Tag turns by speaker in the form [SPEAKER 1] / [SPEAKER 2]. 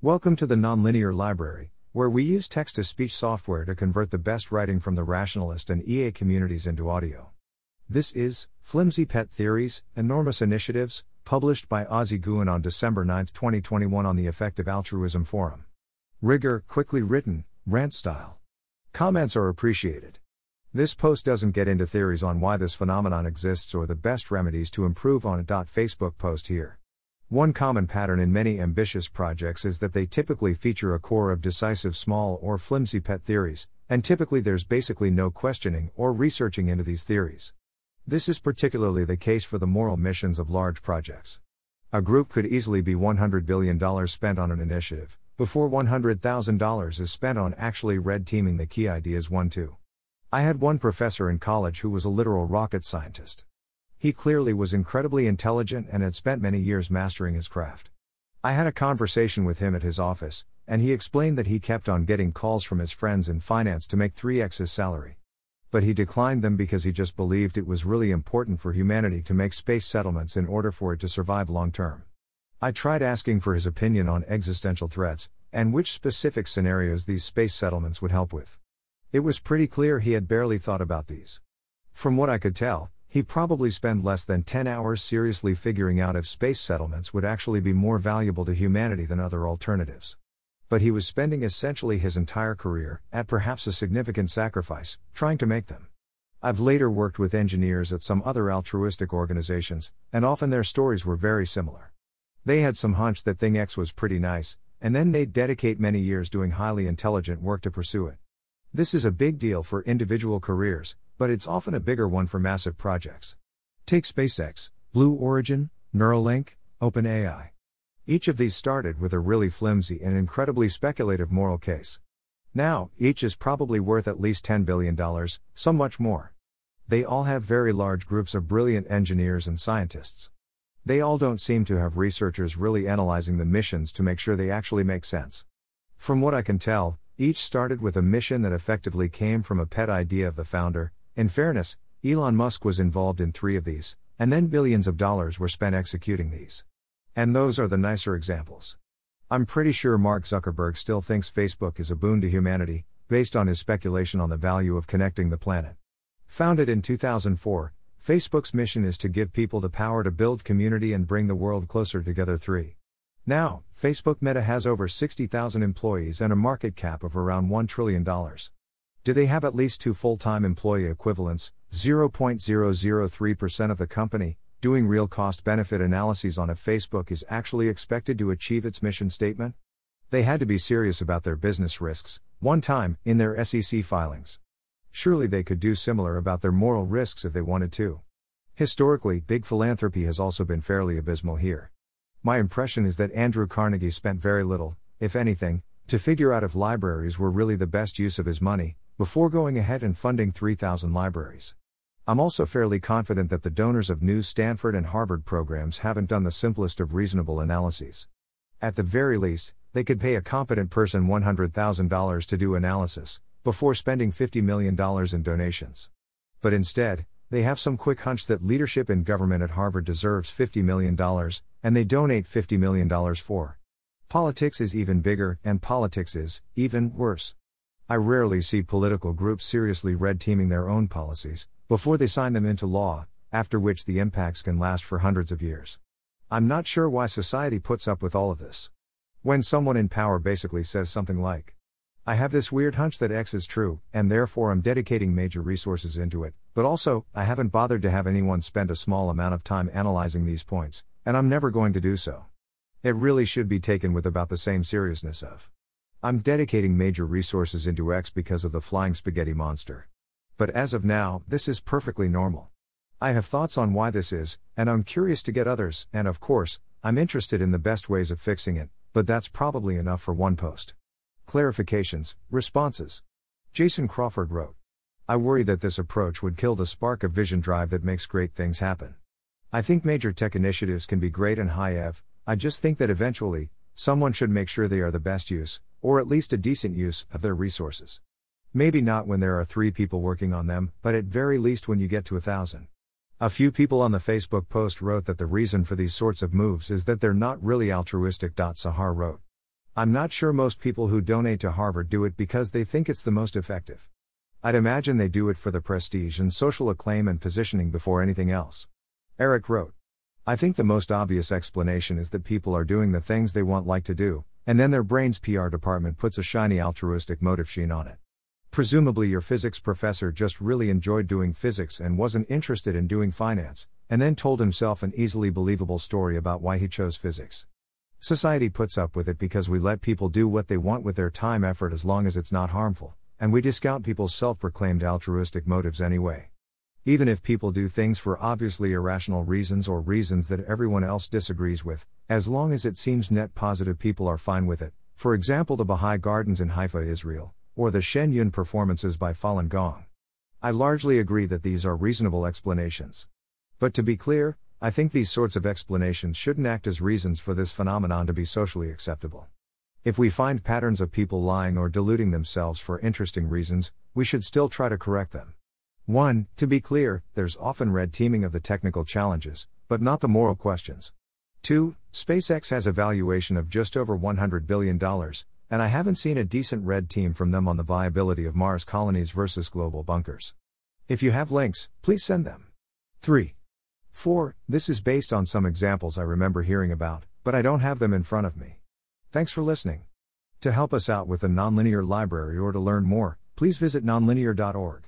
[SPEAKER 1] Welcome to the Nonlinear Library, where we use text to speech software to convert the best writing from the rationalist and EA communities into audio. This is Flimsy Pet Theories, Enormous Initiatives, published by Ozzie Gooen on December 9, 2021, on the Effective Altruism Forum. Rigor, quickly written, rant style. Comments are appreciated. This post doesn't get into theories on why this phenomenon exists or the best remedies to improve on it. Facebook post here. One common pattern in many ambitious projects is that they typically feature a core of decisive small or flimsy pet theories, and typically there's basically no questioning or researching into these theories. This is particularly the case for the moral missions of large projects. A group could easily be $100 billion spent on an initiative, before $100,000 is spent on actually red teaming the key ideas 1 2. I had one professor in college who was a literal rocket scientist. He clearly was incredibly intelligent and had spent many years mastering his craft. I had a conversation with him at his office, and he explained that he kept on getting calls from his friends in finance to make 3x his salary. But he declined them because he just believed it was really important for humanity to make space settlements in order for it to survive long term. I tried asking for his opinion on existential threats, and which specific scenarios these space settlements would help with. It was pretty clear he had barely thought about these. From what I could tell, he probably spent less than 10 hours seriously figuring out if space settlements would actually be more valuable to humanity than other alternatives. But he was spending essentially his entire career, at perhaps a significant sacrifice, trying to make them. I've later worked with engineers at some other altruistic organizations, and often their stories were very similar. They had some hunch that Thing X was pretty nice, and then they'd dedicate many years doing highly intelligent work to pursue it. This is a big deal for individual careers, but it's often a bigger one for massive projects. Take SpaceX, Blue Origin, Neuralink, OpenAI. Each of these started with a really flimsy and incredibly speculative moral case. Now, each is probably worth at least $10 billion, some much more. They all have very large groups of brilliant engineers and scientists. They all don't seem to have researchers really analyzing the missions to make sure they actually make sense. From what I can tell, each started with a mission that effectively came from a pet idea of the founder. In fairness, Elon Musk was involved in three of these, and then billions of dollars were spent executing these. And those are the nicer examples. I'm pretty sure Mark Zuckerberg still thinks Facebook is a boon to humanity, based on his speculation on the value of connecting the planet. Founded in 2004, Facebook's mission is to give people the power to build community and bring the world closer together. 3. Now, Facebook Meta has over 60,000 employees and a market cap of around $1 trillion. Do they have at least two full time employee equivalents, 0.003% of the company, doing real cost benefit analyses on if Facebook is actually expected to achieve its mission statement? They had to be serious about their business risks, one time, in their SEC filings. Surely they could do similar about their moral risks if they wanted to. Historically, big philanthropy has also been fairly abysmal here. My impression is that Andrew Carnegie spent very little, if anything, to figure out if libraries were really the best use of his money, before going ahead and funding 3,000 libraries. I'm also fairly confident that the donors of new Stanford and Harvard programs haven't done the simplest of reasonable analyses. At the very least, they could pay a competent person $100,000 to do analysis, before spending $50 million in donations. But instead, they have some quick hunch that leadership in government at Harvard deserves $50 million, and they donate $50 million for. Politics is even bigger, and politics is, even worse. I rarely see political groups seriously red teaming their own policies, before they sign them into law, after which the impacts can last for hundreds of years. I'm not sure why society puts up with all of this. When someone in power basically says something like, I have this weird hunch that X is true, and therefore I'm dedicating major resources into it, but also, I haven't bothered to have anyone spend a small amount of time analyzing these points, and I'm never going to do so. It really should be taken with about the same seriousness of. I'm dedicating major resources into X because of the flying spaghetti monster. But as of now, this is perfectly normal. I have thoughts on why this is, and I'm curious to get others, and of course, I'm interested in the best ways of fixing it, but that's probably enough for one post. Clarifications, responses. Jason Crawford wrote I worry that this approach would kill the spark of vision drive that makes great things happen. I think major tech initiatives can be great and high ev, I just think that eventually, someone should make sure they are the best use, or at least a decent use, of their resources. Maybe not when there are three people working on them, but at very least when you get to a thousand. A few people on the Facebook post wrote that the reason for these sorts of moves is that they're not really altruistic. Sahar wrote. I'm not sure most people who donate to Harvard do it because they think it's the most effective. I'd imagine they do it for the prestige and social acclaim and positioning before anything else. Eric wrote, I think the most obvious explanation is that people are doing the things they want like to do, and then their brain's PR department puts a shiny altruistic motive sheen on it. Presumably, your physics professor just really enjoyed doing physics and wasn't interested in doing finance, and then told himself an easily believable story about why he chose physics. Society puts up with it because we let people do what they want with their time effort as long as it's not harmful, and we discount people's self proclaimed altruistic motives anyway. Even if people do things for obviously irrational reasons or reasons that everyone else disagrees with, as long as it seems net positive, people are fine with it. For example, the Baha'i Gardens in Haifa, Israel, or the Shen Yun performances by Falun Gong. I largely agree that these are reasonable explanations. But to be clear, I think these sorts of explanations shouldn't act as reasons for this phenomenon to be socially acceptable. If we find patterns of people lying or deluding themselves for interesting reasons, we should still try to correct them. 1. To be clear, there's often red teaming of the technical challenges, but not the moral questions. 2. SpaceX has a valuation of just over $100 billion, and I haven't seen a decent red team from them on the viability of Mars colonies versus global bunkers. If you have links, please send them. 3. 4. This is based on some examples I remember hearing about, but I don't have them in front of me. Thanks for listening. To help us out with the Nonlinear Library or to learn more, please visit nonlinear.org.